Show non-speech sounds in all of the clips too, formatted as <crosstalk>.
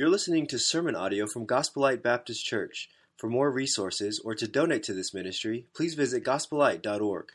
You're listening to sermon audio from Gospel Light Baptist Church. For more resources or to donate to this ministry, please visit gospelite.org.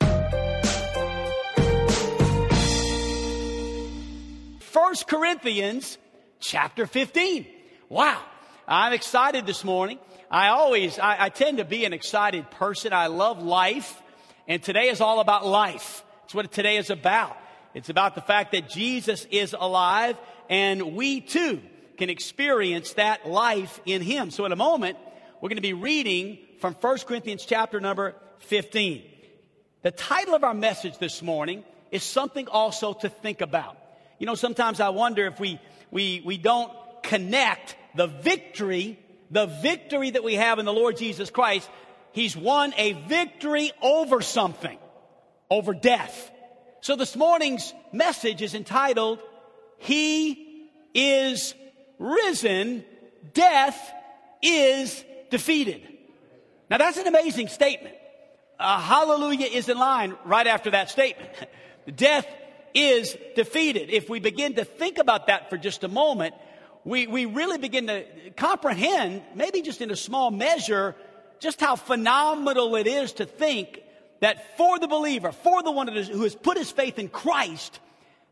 1 Corinthians chapter 15. Wow. I'm excited this morning. I always, I, I, tend to be an excited person. I love life. And today is all about life. It's what today is about. It's about the fact that Jesus is alive and we too can experience that life in Him. So in a moment, we're going to be reading from 1 Corinthians chapter number 15. The title of our message this morning is something also to think about. You know, sometimes I wonder if we, we, we don't connect the victory, the victory that we have in the Lord Jesus Christ. He's won a victory over something, over death. So this morning's message is entitled, He is risen, death is defeated. Now that's an amazing statement. Uh, hallelujah is in line right after that statement. <laughs> death is defeated. If we begin to think about that for just a moment, we, we really begin to comprehend, maybe just in a small measure, just how phenomenal it is to think that for the believer, for the one who has put his faith in Christ,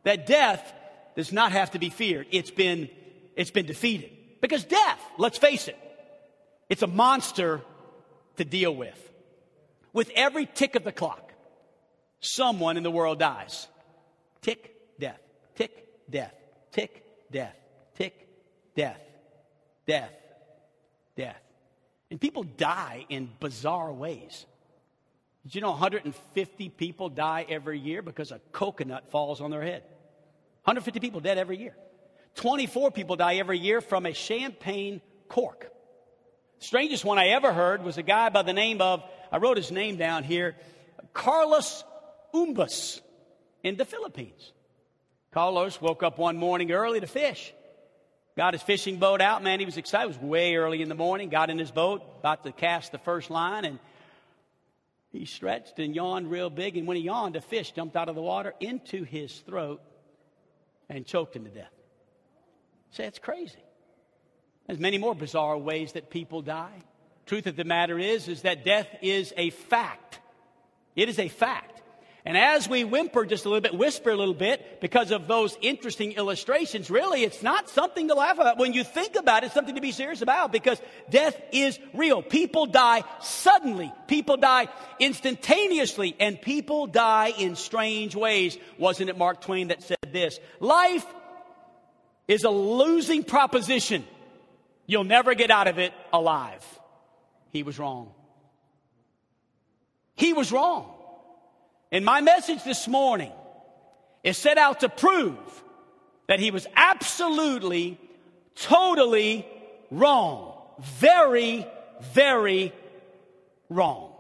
that death does not have to be feared. It's been it's been defeated. Because death, let's face it, it's a monster to deal with. With every tick of the clock, someone in the world dies. Tick, death, tick, death, tick, death, tick, death, death, death. And people die in bizarre ways. Did you know 150 people die every year because a coconut falls on their head? 150 people dead every year. 24 people die every year from a champagne cork. Strangest one I ever heard was a guy by the name of, I wrote his name down here, Carlos Umbas in the Philippines. Carlos woke up one morning early to fish. Got his fishing boat out, man. He was excited. It was way early in the morning. Got in his boat, about to cast the first line, and he stretched and yawned real big. And when he yawned, a fish jumped out of the water into his throat and choked him to death. Say it's crazy. There's many more bizarre ways that people die. Truth of the matter is, is that death is a fact. It is a fact. And as we whimper just a little bit, whisper a little bit, because of those interesting illustrations, really, it's not something to laugh about. When you think about it, it's something to be serious about because death is real. People die suddenly. People die instantaneously. And people die in strange ways. Wasn't it Mark Twain that said this? Life is a losing proposition. You'll never get out of it alive. He was wrong. He was wrong. And my message this morning is set out to prove that he was absolutely, totally wrong. Very, very wrong.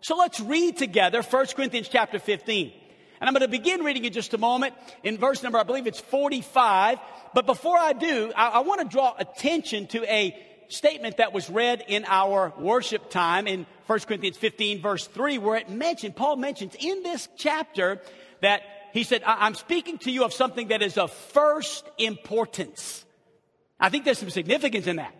So let's read together 1 Corinthians chapter 15. And I'm going to begin reading in just a moment in verse number, I believe it's 45. But before I do, I, I want to draw attention to a statement that was read in our worship time in 1 Corinthians 15 verse 3 where it mentioned, Paul mentions in this chapter that he said, I'm speaking to you of something that is of first importance. I think there's some significance in that.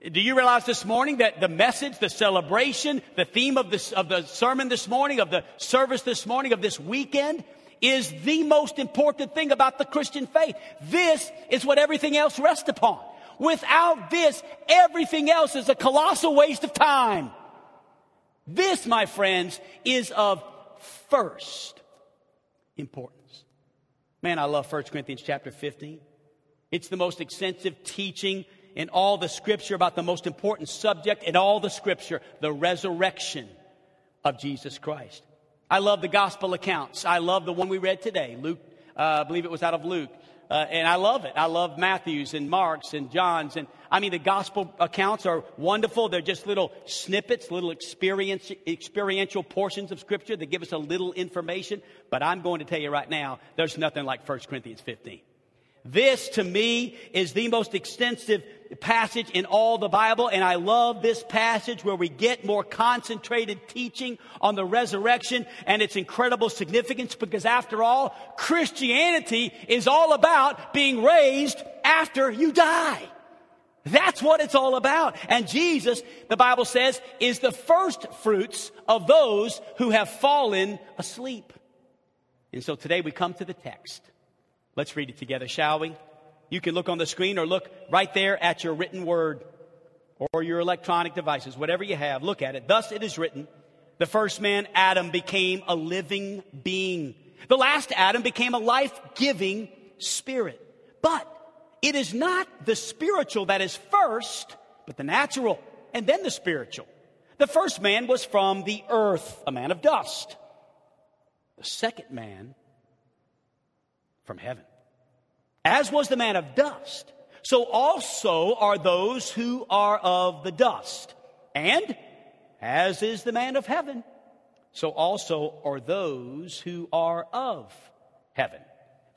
Do you realize this morning that the message, the celebration, the theme of, this, of the sermon this morning, of the service this morning, of this weekend, is the most important thing about the Christian faith. This is what everything else rests upon. Without this, everything else is a colossal waste of time. This, my friends, is of first importance. Man, I love 1 Corinthians chapter 15. It's the most extensive teaching in all the scripture about the most important subject in all the scripture, the resurrection of Jesus Christ. I love the gospel accounts. I love the one we read today. Luke, uh, I believe it was out of Luke. Uh, and I love it. I love Matthew's and Mark's and John's. And I mean, the gospel accounts are wonderful. They're just little snippets, little experience, experiential portions of scripture that give us a little information. But I'm going to tell you right now, there's nothing like 1 Corinthians 15. This to me is the most extensive passage in all the Bible, and I love this passage where we get more concentrated teaching on the resurrection and its incredible significance because after all, Christianity is all about being raised after you die. That's what it's all about. And Jesus, the Bible says, is the first fruits of those who have fallen asleep. And so today we come to the text. Let's read it together, shall we? You can look on the screen or look right there at your written word or your electronic devices, whatever you have, look at it. Thus it is written, the first man, Adam, became a living being. The last Adam became a life giving spirit. But it is not the spiritual that is first, but the natural, and then the spiritual. The first man was from the earth, a man of dust. The second man from heaven. As was the man of dust, so also are those who are of the dust. And as is the man of heaven, so also are those who are of heaven.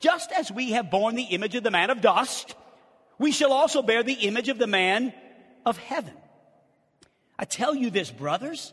Just as we have borne the image of the man of dust, we shall also bear the image of the man of heaven. I tell you this, brothers,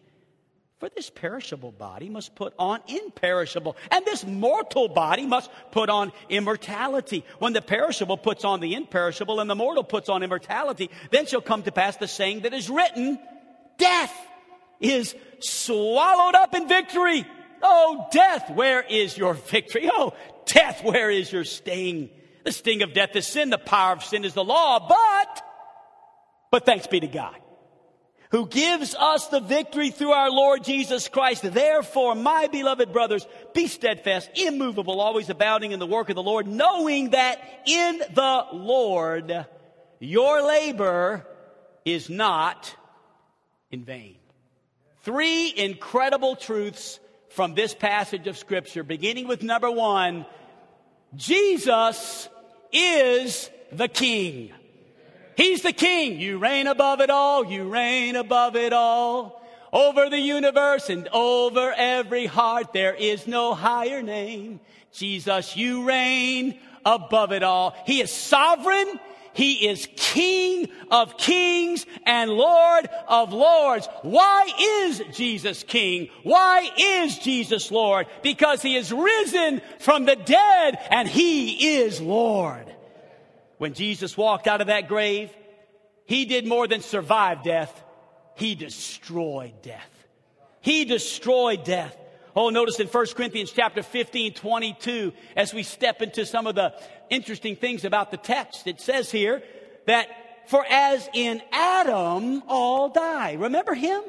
For this perishable body must put on imperishable, and this mortal body must put on immortality. When the perishable puts on the imperishable and the mortal puts on immortality, then shall come to pass the saying that is written, death is swallowed up in victory. Oh, death, where is your victory? Oh, death, where is your sting? The sting of death is sin. The power of sin is the law. But, but thanks be to God who gives us the victory through our Lord Jesus Christ. Therefore, my beloved brothers, be steadfast, immovable, always abounding in the work of the Lord, knowing that in the Lord your labor is not in vain. Three incredible truths from this passage of scripture, beginning with number one, Jesus is the King. He's the King. You reign above it all. You reign above it all. Over the universe and over every heart, there is no higher name. Jesus, you reign above it all. He is sovereign. He is King of kings and Lord of lords. Why is Jesus King? Why is Jesus Lord? Because He is risen from the dead and He is Lord. When Jesus walked out of that grave, He did more than survive death. He destroyed death. He destroyed death. Oh, notice in 1 Corinthians chapter 15, 22, as we step into some of the interesting things about the text, it says here that for as in Adam all die. Remember him?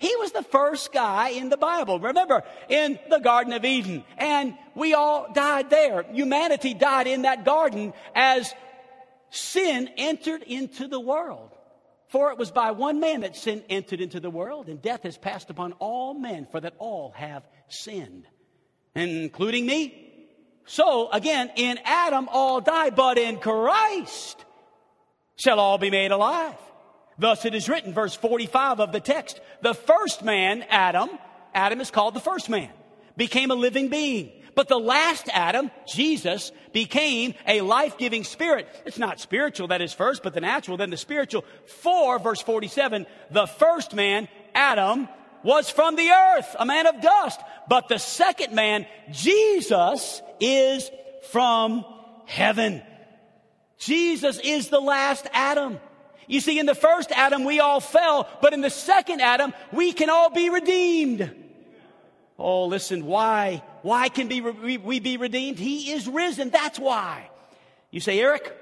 He was the first guy in the Bible. Remember, in the Garden of Eden. And we all died there. Humanity died in that garden as sin entered into the world. For it was by one man that sin entered into the world, and death has passed upon all men, for that all have sinned, including me. So, again, in Adam all die, but in Christ shall all be made alive. Thus it is written, verse 45 of the text, the first man, Adam, Adam is called the first man, became a living being. But the last Adam, Jesus, became a life giving spirit. It's not spiritual that is first, but the natural, then the spiritual. For, verse 47, the first man, Adam, was from the earth, a man of dust. But the second man, Jesus, is from heaven. Jesus is the last Adam. You see, in the first Adam, we all fell, but in the second Adam, we can all be redeemed. Oh, listen, why? Why can be, we be redeemed? He is risen. That's why. You say, Eric,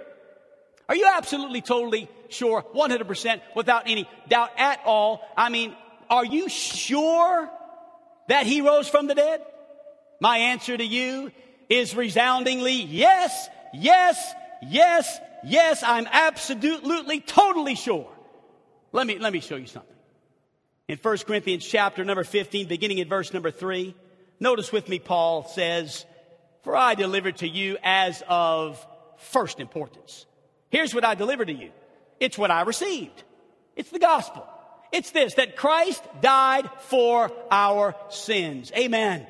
are you absolutely, totally sure, 100% without any doubt at all? I mean, are you sure that he rose from the dead? My answer to you is resoundingly yes, yes, yes, yes. I'm absolutely, totally sure. Let me, let me show you something in 1 Corinthians chapter number 15, beginning at verse number 3. Notice with me, Paul says, For I delivered to you as of first importance. Here's what I delivered to you. It's what I received. It's the gospel. It's this that Christ died for our sins. Amen.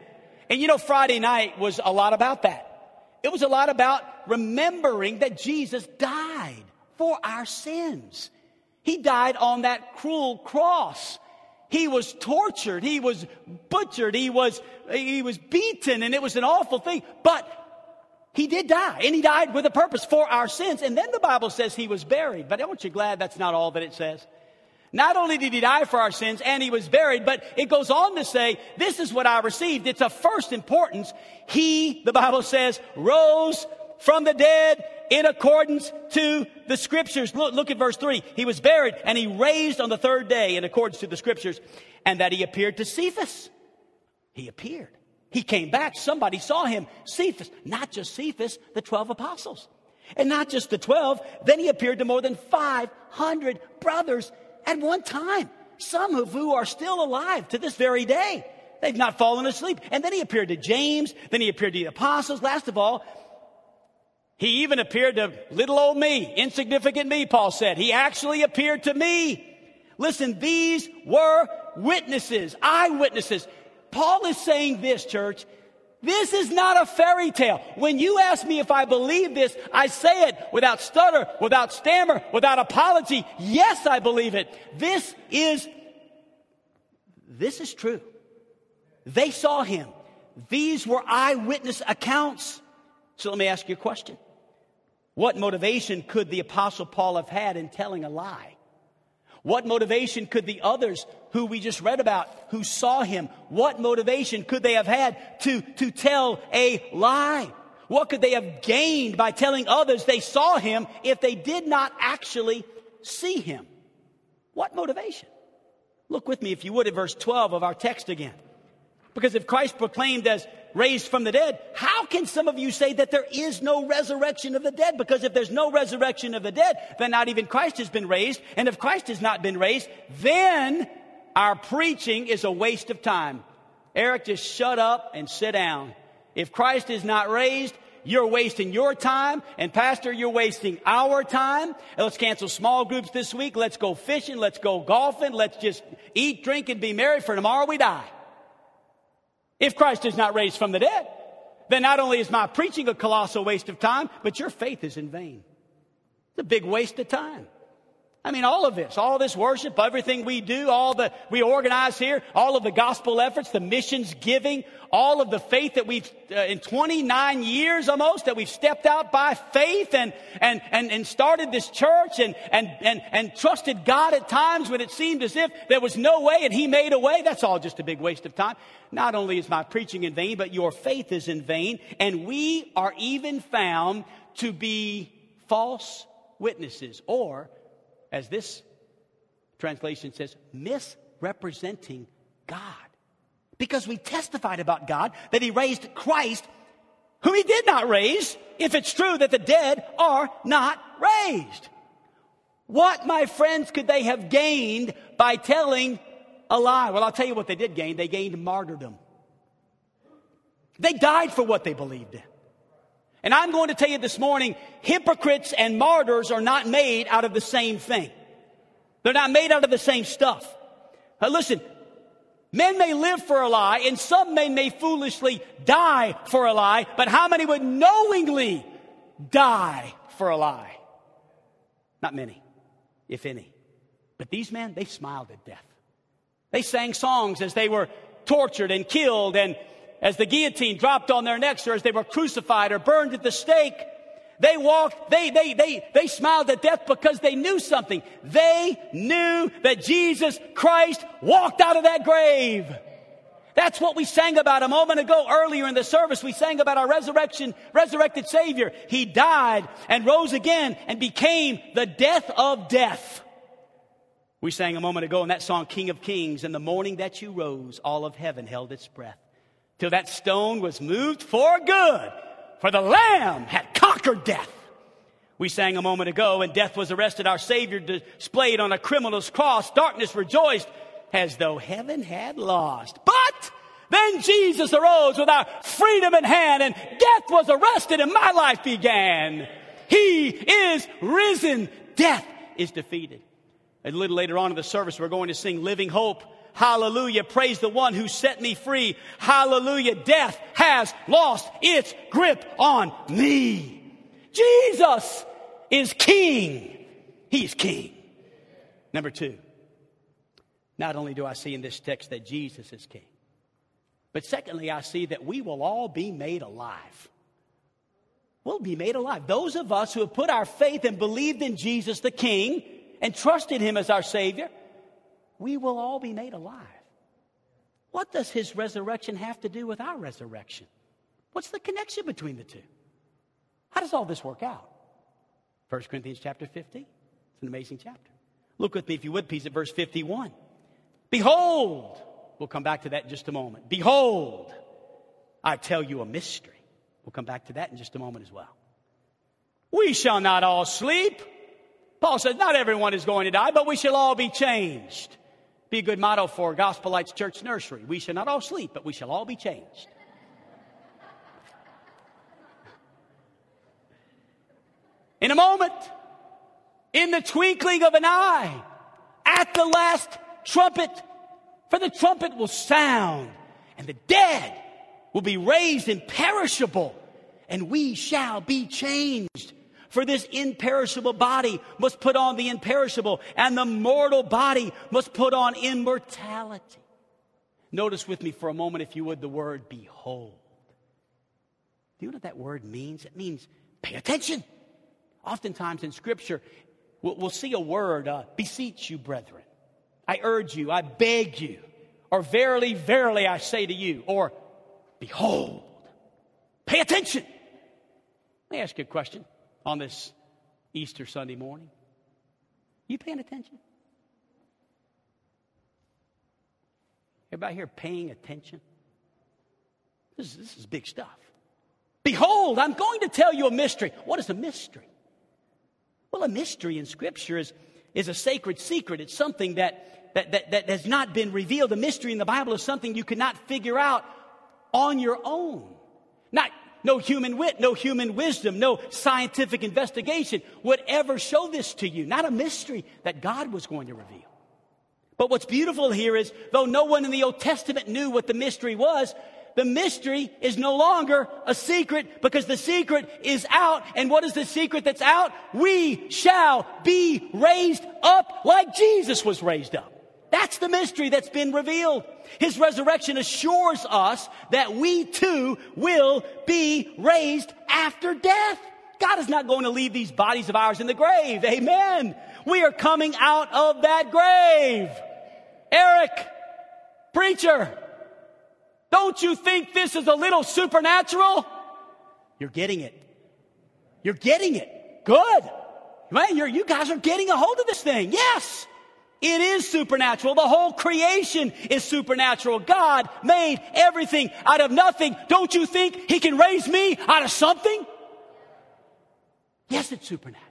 And you know, Friday night was a lot about that. It was a lot about remembering that Jesus died for our sins. He died on that cruel cross. He was tortured. He was butchered. He was, he was beaten and it was an awful thing. But he did die and he died with a purpose for our sins. And then the Bible says he was buried. But aren't you glad that's not all that it says? Not only did he die for our sins and he was buried, but it goes on to say, this is what I received. It's of first importance. He, the Bible says, rose from the dead in accordance to the scriptures. Look, look, at verse three. He was buried and he raised on the third day in accordance to the scriptures and that he appeared to Cephas. He appeared. He came back. Somebody saw him. Cephas, not just Cephas, the 12 apostles. And not just the 12. Then he appeared to more than 500 brothers at one time. Some of who are still alive to this very day. They've not fallen asleep. And then he appeared to James. Then he appeared to the apostles. Last of all, he even appeared to little old me, insignificant me, Paul said. He actually appeared to me. Listen, these were witnesses, eyewitnesses. Paul is saying this, church. This is not a fairy tale. When you ask me if I believe this, I say it without stutter, without stammer, without apology. Yes, I believe it. This is, this is true. They saw him. These were eyewitness accounts. So let me ask you a question. What motivation could the apostle Paul have had in telling a lie? What motivation could the others who we just read about, who saw him, what motivation could they have had to, to tell a lie? What could they have gained by telling others they saw him if they did not actually see him? What motivation? Look with me, if you would, at verse 12 of our text again. Because if Christ proclaimed as raised from the dead, how can some of you say that there is no resurrection of the dead? Because if there's no resurrection of the dead, then not even Christ has been raised. And if Christ has not been raised, then our preaching is a waste of time. Eric, just shut up and sit down. If Christ is not raised, you're wasting your time. And Pastor, you're wasting our time. let's cancel small groups this week. Let's go fishing. Let's go golfing. Let's just eat, drink, and be merry for tomorrow we die. If Christ is not raised from the dead, then not only is my preaching a colossal waste of time, but your faith is in vain. It's a big waste of time. I mean, all of this, all this worship, everything we do, all the, we organize here, all of the gospel efforts, the missions giving, all of the faith that we've, uh, in 29 years almost, that we've stepped out by faith and, and, and, and started this church and, and, and, and trusted God at times when it seemed as if there was no way and He made a way. That's all just a big waste of time. Not only is my preaching in vain, but your faith is in vain. And we are even found to be false witnesses or as this translation says, misrepresenting God. Because we testified about God that He raised Christ, whom He did not raise, if it's true that the dead are not raised. What, my friends, could they have gained by telling a lie? Well, I'll tell you what they did gain. They gained martyrdom. They died for what they believed in. And I'm going to tell you this morning, hypocrites and martyrs are not made out of the same thing. They're not made out of the same stuff. Now listen, men may live for a lie and some men may foolishly die for a lie, but how many would knowingly die for a lie? Not many, if any. But these men, they smiled at death. They sang songs as they were tortured and killed and as the guillotine dropped on their necks or as they were crucified or burned at the stake. They walked, they, they, they, they smiled at death because they knew something. They knew that Jesus Christ walked out of that grave. That's what we sang about a moment ago earlier in the service. We sang about our resurrection, resurrected Savior. He died and rose again and became the death of death. We sang a moment ago in that song, King of Kings, in the morning that you rose, all of heaven held its breath till that stone was moved for good. For the Lamb had conquered death. We sang a moment ago, and death was arrested, our Savior displayed on a criminal's cross. Darkness rejoiced as though heaven had lost. But then Jesus arose with our freedom in hand, and death was arrested, and my life began. He is risen. Death is defeated. A little later on in the service, we're going to sing Living Hope. Hallelujah. Praise the one who set me free. Hallelujah. Death has lost its grip on me. Jesus is king. He's king. Number two, not only do I see in this text that Jesus is king, but secondly, I see that we will all be made alive. We'll be made alive. Those of us who have put our faith and believed in Jesus the King and trusted Him as our Savior, we will all be made alive. What does His resurrection have to do with our resurrection? What's the connection between the two? How does all this work out? 1 Corinthians chapter 15. It's an amazing chapter. Look with me, if you would, please, at verse 51. Behold, we'll come back to that in just a moment. Behold, I tell you a mystery. We'll come back to that in just a moment as well. We shall not all sleep. Paul says, not everyone is going to die, but we shall all be changed. Be a good motto for Gospel Lights Church Nursery. We shall not all sleep, but we shall all be changed. In a moment, in the twinkling of an eye, at the last trumpet, for the trumpet will sound, and the dead will be raised imperishable, and we shall be changed. For this imperishable body must put on the imperishable, and the mortal body must put on immortality. Notice with me for a moment, if you would, the word behold. Do you know what that word means? It means pay attention. Oftentimes in Scripture, we'll, see a word, uh, beseech you, brethren. I urge you, I beg you, or verily, verily, I say to you, or behold. Pay attention. Let me ask you a question on this Easter Sunday morning. You paying attention? Everybody here paying attention? This is, this is big stuff. Behold, I'm going to tell you a mystery. What is a mystery? Well, a mystery in Scripture is, is a sacred secret. It's something that, that, that, that has not been revealed. A mystery in the Bible is something you cannot figure out on your own. Not, no human wit, no human wisdom, no scientific investigation would ever show this to you. Not a mystery that God was going to reveal. But what's beautiful here is, though no one in the Old Testament knew what the mystery was, the mystery is no longer a secret because the secret is out. And what is the secret that's out? We shall be raised up like Jesus was raised up. That's the mystery that's been revealed. His resurrection assures us that we too will be raised after death. God is not going to leave these bodies of ours in the grave. Amen. We are coming out of that grave. Eric, preacher, don't you think this is a little supernatural? You're getting it. You're getting it. Good. Right? You're, you guys are getting a hold of this thing. Yes. It is supernatural. The whole creation is supernatural. God made everything out of nothing. Don't you think He can raise me out of something? Yes, it's supernatural.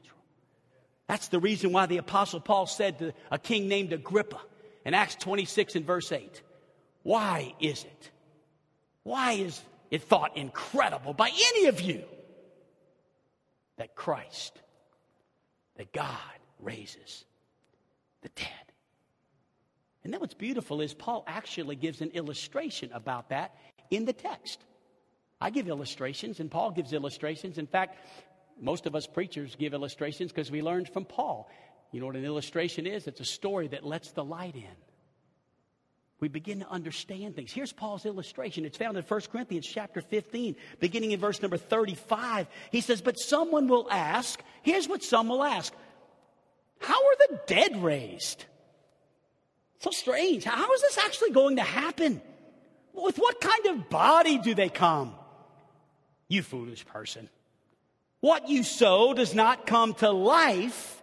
That's the reason why the Apostle Paul said to a king named Agrippa in Acts 26 and verse 8, Why is it? Why is it thought incredible by any of you that Christ, that God raises the dead. And then what's beautiful is Paul actually gives an illustration about that in the text. I give illustrations, and Paul gives illustrations. In fact, most of us preachers give illustrations because we learned from Paul. You know what an illustration is? It's a story that lets the light in. We begin to understand things. Here's Paul's illustration. It's found in 1 Corinthians chapter 15, beginning in verse number 35. He says, But someone will ask, here's what some will ask how are the dead raised? So strange. How is this actually going to happen? With what kind of body do they come? You foolish person. What you sow does not come to life.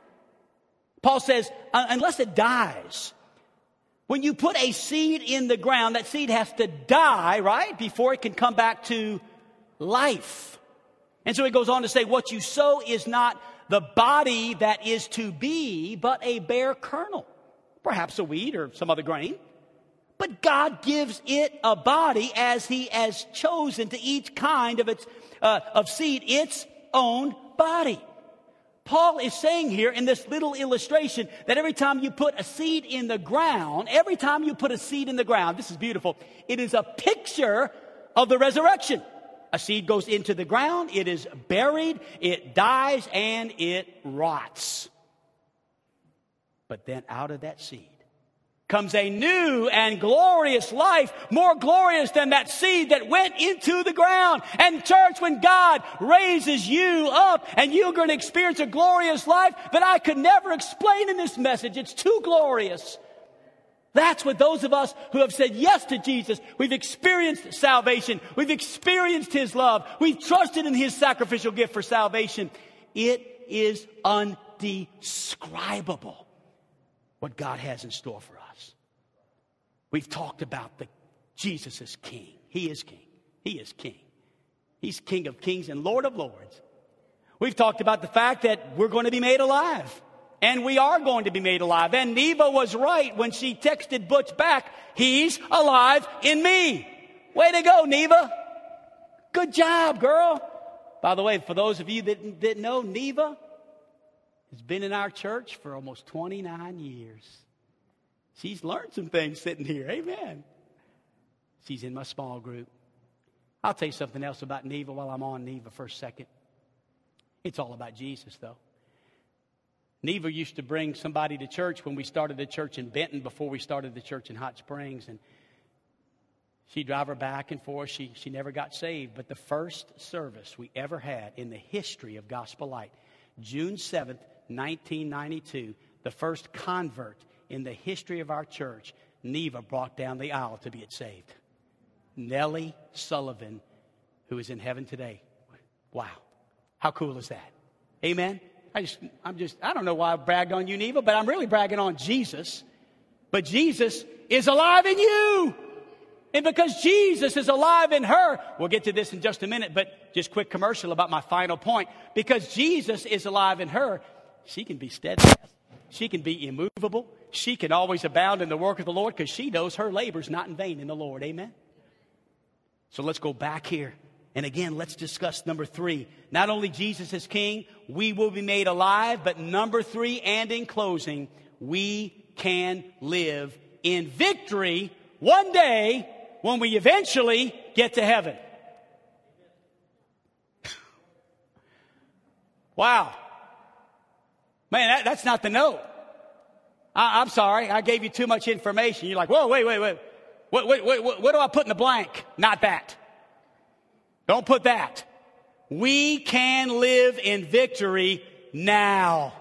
Paul says, uh, unless it dies. When you put a seed in the ground, that seed has to die, right? Before it can come back to life. And so he goes on to say, what you sow is not the body that is to be, but a bare kernel, perhaps a weed or some other grain. But God gives it a body as He has chosen to each kind of its uh, of seed its own body. Paul is saying here in this little illustration that every time you put a seed in the ground, every time you put a seed in the ground, this is beautiful, it is a picture of the resurrection. A seed goes into the ground, it is buried, it dies, and it rots. But then out of that seed comes a new and glorious life, more glorious than that seed that went into the ground. And church, when God raises you up and you're going to experience a glorious life that I could never explain in this message, it's too glorious. That's what those of us who have said yes to Jesus, we've experienced salvation, we've experienced His love, we've trusted in His sacrificial gift for salvation. It is undescribable what God has in store for us. We've talked about the Jesus is king. He is king. He is king. He's king of kings and lord of lords. We've talked about the fact that we're going to be made alive. And we are going to be made alive. And Neva was right when she texted Butch back, he's alive in me. Way to go, Neva. Good job, girl. By the way, for those of you that didn't know, Neva has been in our church for almost 29 years. She's learned some things sitting here. Amen. She's in my small group. I'll tell you something else about Neva while I'm on Neva for a second. It's all about Jesus, though. Neva used to bring somebody to church when we started the church in Benton before we started the church in Hot Springs. And she'd drive her back and forth. She, she never got saved. But the first service we ever had in the history of Gospel Light, June 7th, 1992, the first convert in the history of our church, Neva brought down the aisle to be it saved. Nellie Sullivan, who is in heaven today. Wow. How cool is that? Amen. I just, I'm just, I don't know why I bragged on you, Neva, but I'm really bragging on Jesus. But Jesus is alive in you. And because Jesus is alive in her, we'll get to this in just a minute, but just quick commercial about my final point. Because Jesus is alive in her, she can be steadfast. She can be immovable. She can always abound in the work of the Lord because she knows her labor is not in vain in the Lord. Amen. So let's go back here. And again, let's discuss number three. Not only Jesus is king, we will be made alive, but number three, and in closing, we can live in victory one day when we eventually get to heaven. <sighs> wow. Man, that, that's not the note. I, am sorry, I gave you too much information. You're like, whoa, wait, wait, wait. What, wait, what, what do I put in the blank? Not that. Don't put that. We can live in victory now.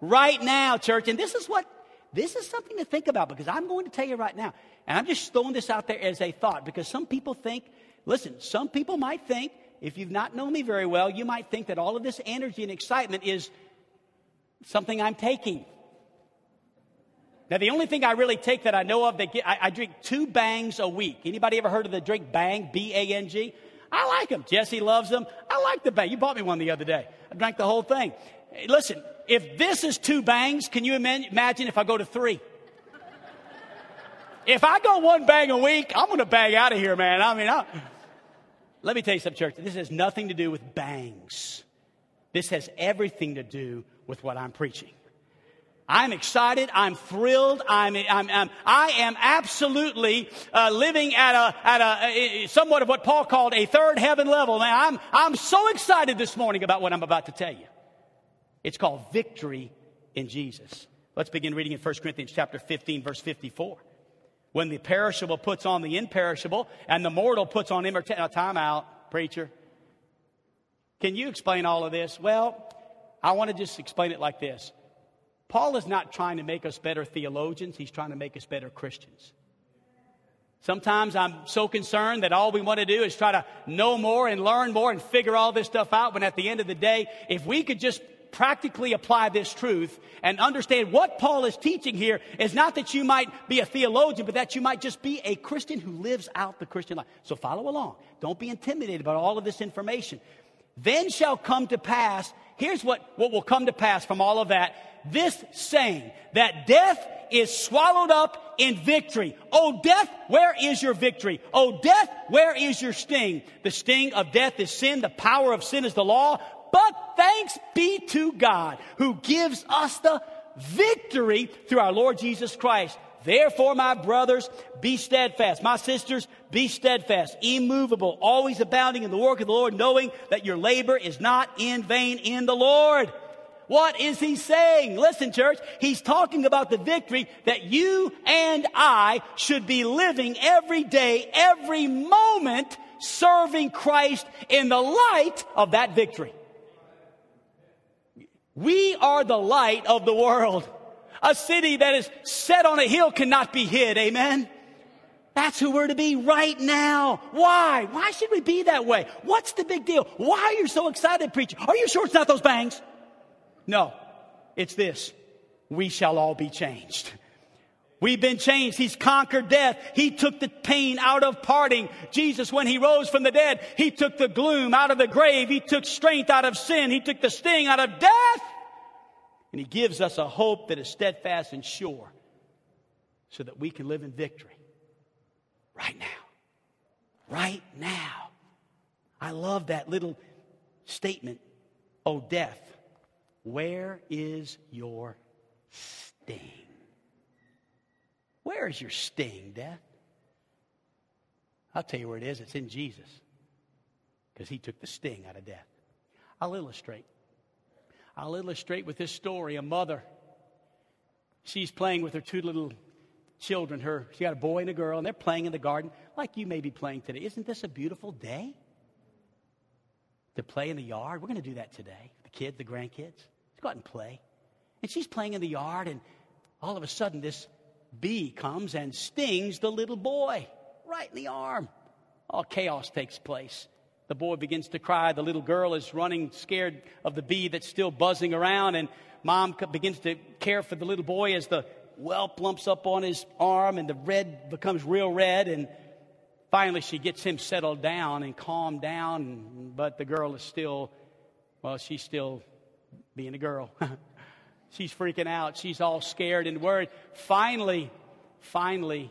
Right now, church. And this is what, this is something to think about because I'm going to tell you right now. And I'm just throwing this out there as a thought because some people think, listen, some people might think, if you've not known me very well, you might think that all of this energy and excitement is something I'm taking. Now, the only thing I really take that I know of, that get, I, I, drink two bangs a week. Anybody ever heard of the drink Bang, B-A-N-G? I like them. Jesse loves them. I like the Bang. You bought me one the other day. I drank the whole thing. Listen, if this is two bangs, can you imagine if I go to three? If I go one bang a week, I'm going to bang out of here, man. I mean, I, let me tell you something, church. This has nothing to do with bangs. This has everything to do with what I'm preaching. I'm excited. I'm thrilled. I'm, I'm, I'm I am absolutely uh, living at a, at a, somewhat of what Paul called a third heaven level. Now, I'm, I'm so excited this morning about what I'm about to tell you. It's called victory in Jesus. Let's begin reading in 1 Corinthians chapter 15, verse 54. When the perishable puts on the imperishable and the mortal puts on immortality. Now, time out, preacher. Can you explain all of this? Well, I want to just explain it like this Paul is not trying to make us better theologians, he's trying to make us better Christians. Sometimes I'm so concerned that all we want to do is try to know more and learn more and figure all this stuff out. But at the end of the day, if we could just practically apply this truth and understand what Paul is teaching here is not that you might be a theologian, but that you might just be a Christian who lives out the Christian life. So follow along. Don't be intimidated by all of this information. Then shall come to pass, here's what, what will come to pass from all of that. This saying that death is swallowed up in victory. Oh, death, where is your victory? Oh, death, where is your sting? The sting of death is sin. The power of sin is the law. But thanks be to God who gives us the victory through our Lord Jesus Christ. Therefore, my brothers, be steadfast. My sisters, be steadfast, immovable, always abounding in the work of the Lord, knowing that your labor is not in vain in the Lord. What is he saying? Listen, church, he's talking about the victory that you and I should be living every day, every moment, serving Christ in the light of that victory. We are the light of the world. A city that is set on a hill cannot be hid. Amen. That's who we're to be right now. Why? Why should we be that way? What's the big deal? Why are you so excited, preacher? Are you sure it's not those bangs? No, it's this. We shall all be changed. We've been changed. He's conquered death. He took the pain out of parting. Jesus, when he rose from the dead, he took the gloom out of the grave. He took strength out of sin. He took the sting out of death. And he gives us a hope that is steadfast and sure so that we can live in victory right now. Right now. I love that little statement. Oh, death, where is your sting? Where is your sting, death? I'll tell you where it is. It's in Jesus because he took the sting out of death. I'll illustrate. I'll illustrate with this story. A mother, she's playing with her two little children. Her, she got a boy and a girl, and they're playing in the garden like you may be playing today. Isn't this a beautiful day to play in the yard? We're going to do that today. The kids, the grandkids. Let's go out and play. And she's playing in the yard, and all of a sudden, this bee comes and stings the little boy right in the arm. All chaos takes place. The boy begins to cry. The little girl is running, scared of the bee that's still buzzing around. And mom begins to care for the little boy as the whelp lumps up on his arm and the red becomes real red. And finally, she gets him settled down and calmed down. But the girl is still, well, she's still being a girl. <laughs> she's freaking out. She's all scared and worried. Finally, finally,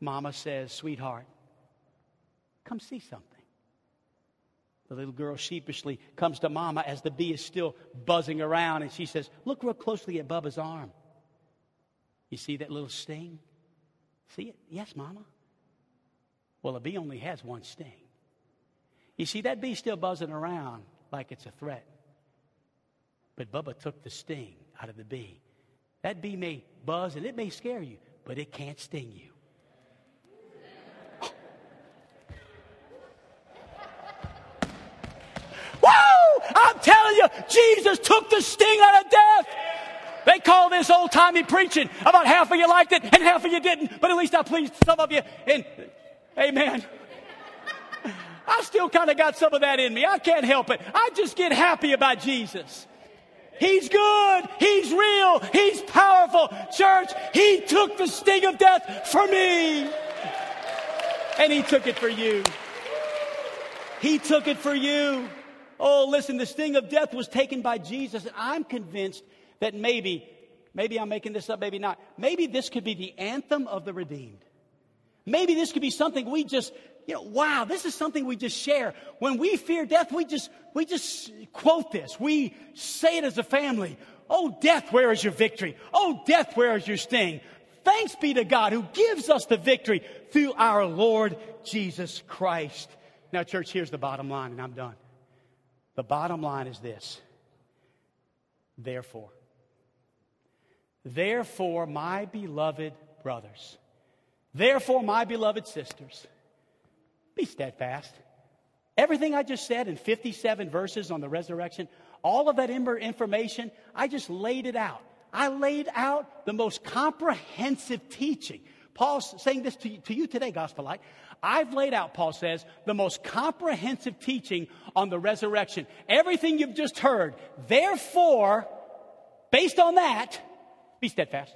Mama says, Sweetheart, come see something. The little girl sheepishly comes to Mama as the bee is still buzzing around, and she says, Look real closely at Bubba's arm. You see that little sting? See it? Yes, Mama. Well, a bee only has one sting. You see, that bee's still buzzing around like it's a threat. But Bubba took the sting out of the bee. That bee may buzz and it may scare you, but it can't sting you. <laughs> I'm telling you, Jesus took the sting out of death. They call this old timey preaching. About half of you liked it and half of you didn't, but at least I pleased some of you. And amen. I still kind of got some of that in me. I can't help it. I just get happy about Jesus. He's good. He's real. He's powerful. Church, He took the sting of death for me. And He took it for you. He took it for you. Oh, listen, the sting of death was taken by Jesus. And I'm convinced that maybe, maybe I'm making this up, maybe not. Maybe this could be the anthem of the redeemed. Maybe this could be something we just, you know, wow, this is something we just share. When we fear death, we just, we just quote this. We say it as a family. Oh, death, where is your victory? Oh, death, where is your sting? Thanks be to God who gives us the victory through our Lord Jesus Christ. Now, church, here's the bottom line, and I'm done. The bottom line is this therefore. Therefore, my beloved brothers, therefore, my beloved sisters, be steadfast. Everything I just said in 57 verses on the resurrection, all of that information, I just laid it out. I laid out the most comprehensive teaching. Paul's saying this to you, to you today, Gospel Light. I've laid out, Paul says, the most comprehensive teaching on the resurrection. Everything you've just heard. Therefore, based on that, be steadfast.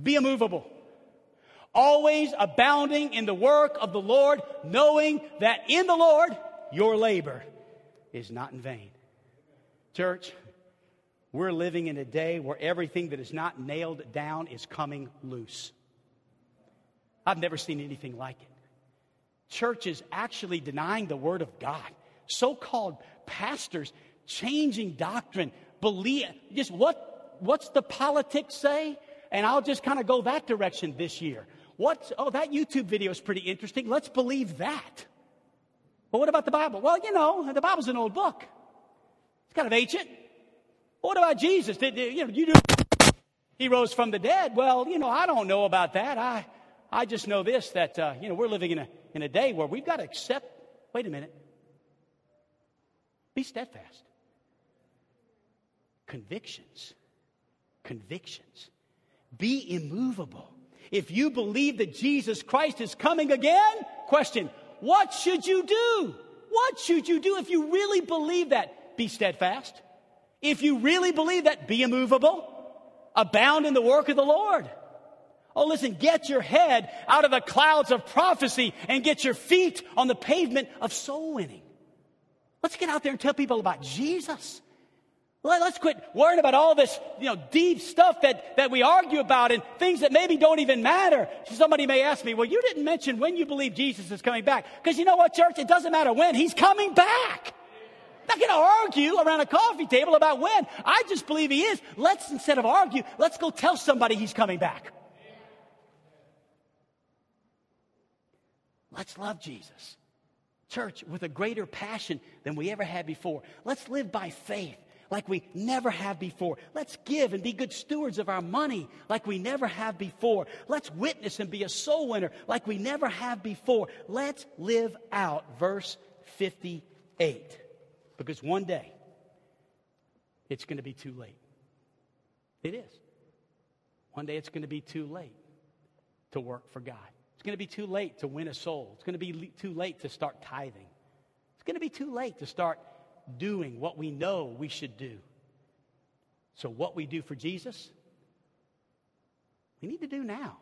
Be immovable. Always abounding in the work of the Lord, knowing that in the Lord your labor is not in vain. Church, we're living in a day where everything that is not nailed down is coming loose. I've never seen anything like it. Churches actually denying the Word of God. so called pastors changing doctrine, believe, just what, what's the politics say? And I'll just kind of go that direction this year. What's, oh, that YouTube video is pretty interesting. Let's believe that. But what about the Bible? Well, you know, the Bible's an old book. It's kind of ancient. What about Jesus? Did, you know, you do, he rose from the dead. Well, you know, I don't know about that. I, I just know this that, uh, you know, we're living in a, in a day where we've got to accept, wait a minute, be steadfast. Convictions. Convictions. Be immovable. If you believe that Jesus Christ is coming again, question, what should you do? What should you do if you really believe that? Be steadfast. If you really believe that, be immovable. Abound in the work of the Lord. Oh, listen, get your head out of the clouds of prophecy and get your feet on the pavement of soul winning. Let's get out there and tell people about Jesus. Let's quit worrying about all this, you know, deep stuff that, that we argue about and things that maybe don't even matter. Somebody may ask me, well, you didn't mention when you believe Jesus is coming back. Because you know what, church? It doesn't matter when. He's coming back. I'm not going to argue around a coffee table about when. I just believe he is. Let's, instead of argue, let's go tell somebody he's coming back. Let's love Jesus. Church, with a greater passion than we ever had before. Let's live by faith like we never have before. Let's give and be good stewards of our money like we never have before. Let's witness and be a soul winner like we never have before. Let's live out verse 58. Because one day, it's going to be too late. It is. One day, it's going to be too late to work for God. It's going to be too late to win a soul. It's going to be too late to start tithing. It's going to be too late to start doing what we know we should do. So, what we do for Jesus, we need to do now.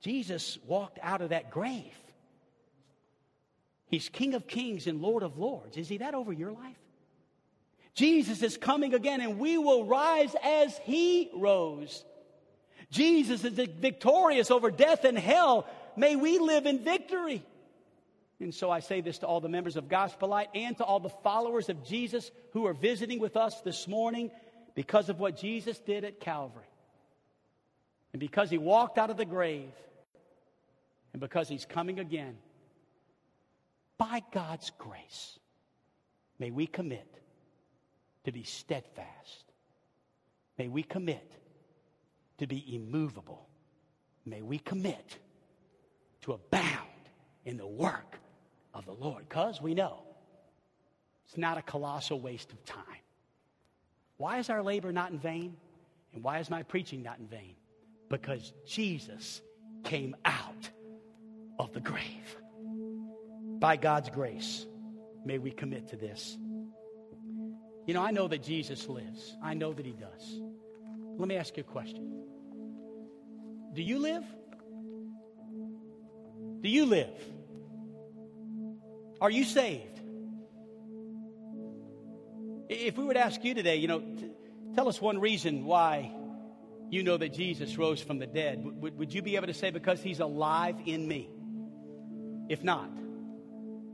Jesus walked out of that grave. He's King of Kings and Lord of Lords. Is he that over your life? Jesus is coming again, and we will rise as he rose. Jesus is victorious over death and hell. May we live in victory. And so I say this to all the members of Gospel Light and to all the followers of Jesus who are visiting with us this morning because of what Jesus did at Calvary. And because he walked out of the grave. And because he's coming again. By God's grace, may we commit to be steadfast. May we commit to be immovable. May we commit to abound in the work of the Lord because we know it's not a colossal waste of time. Why is our labor not in vain? And why is my preaching not in vain? Because Jesus came out of the grave. By God's grace, may we commit to this. You know, I know that Jesus lives, I know that He does. Let me ask you a question Do you live? Do you live? Are you saved? If we would ask you today, you know, t- tell us one reason why you know that Jesus rose from the dead, would, would you be able to say, because he's alive in me? If not,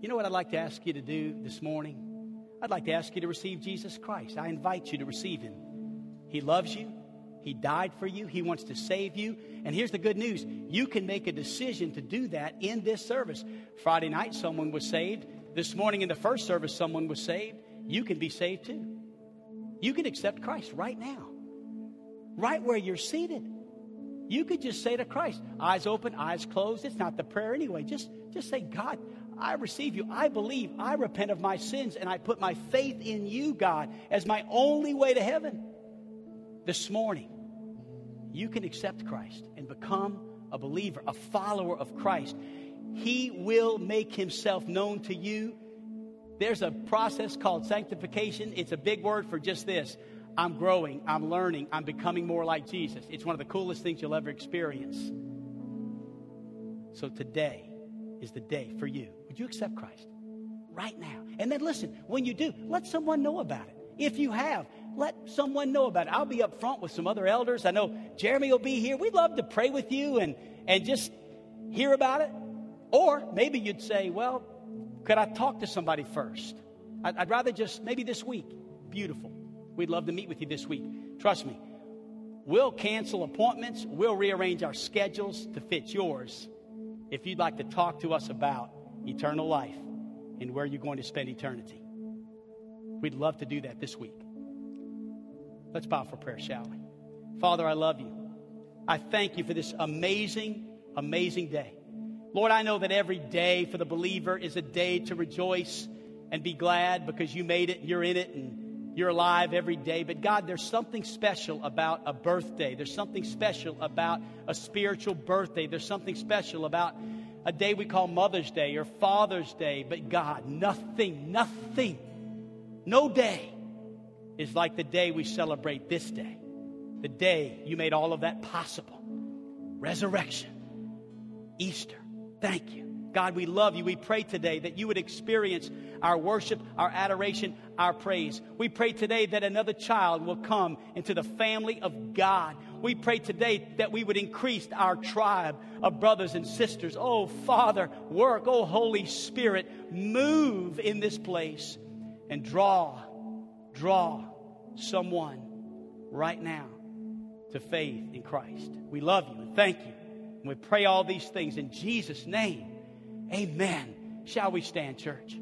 you know what I'd like to ask you to do this morning? I'd like to ask you to receive Jesus Christ. I invite you to receive him. He loves you. He died for you. He wants to save you. And here's the good news you can make a decision to do that in this service. Friday night, someone was saved. This morning in the first service, someone was saved. You can be saved too. You can accept Christ right now, right where you're seated. You could just say to Christ, eyes open, eyes closed. It's not the prayer anyway. Just, just say, God, I receive you. I believe. I repent of my sins, and I put my faith in you, God, as my only way to heaven this morning, you can accept Christ and become a believer, a follower of Christ. He will make himself known to you. There's a process called sanctification. It's a big word for just this. I'm growing, I'm learning, I'm becoming more like Jesus. It's one of the coolest things you'll ever experience. So today is the day for you. Would you accept Christ? Right now. And then listen, when you do, let someone know about it. If you have, let someone know about it. I'll be up front with some other elders. I know Jeremy will be here. We'd love to pray with you and, and just hear about it. Or maybe you'd say, well, Could I talk to somebody first? I'd, I'd rather just, maybe this week. Beautiful. We'd love to meet with you this week. Trust me. We'll cancel appointments. We'll rearrange our schedules to fit yours if you'd like to talk to us about eternal life and where you're going to spend eternity. We'd love to do that this week. Let's bow for prayer, shall we? Father, I love you. I thank you for this amazing, amazing day. Lord, I know that every day for the believer is a day to rejoice and be glad because you made it, you're in it, and you're alive every day. But God, there's something special about a birthday. There's something special about a spiritual birthday. There's something special about a day we call Mother's Day or Father's Day. But God, nothing, nothing, no day is like the day we celebrate this day. The day you made all of that possible. Resurrection, Easter. Thank you. God, we love you. We pray today that you would experience our worship, our adoration, our praise. We pray today that another child will come into the family of God. We pray today that we would increase our tribe of brothers and sisters. Oh, Father, work. Oh, Holy Spirit, move in this place and draw, draw someone right now to faith in Christ. We love you and thank you. And we pray all these things in Jesus' name. Amen. Shall we stand, church?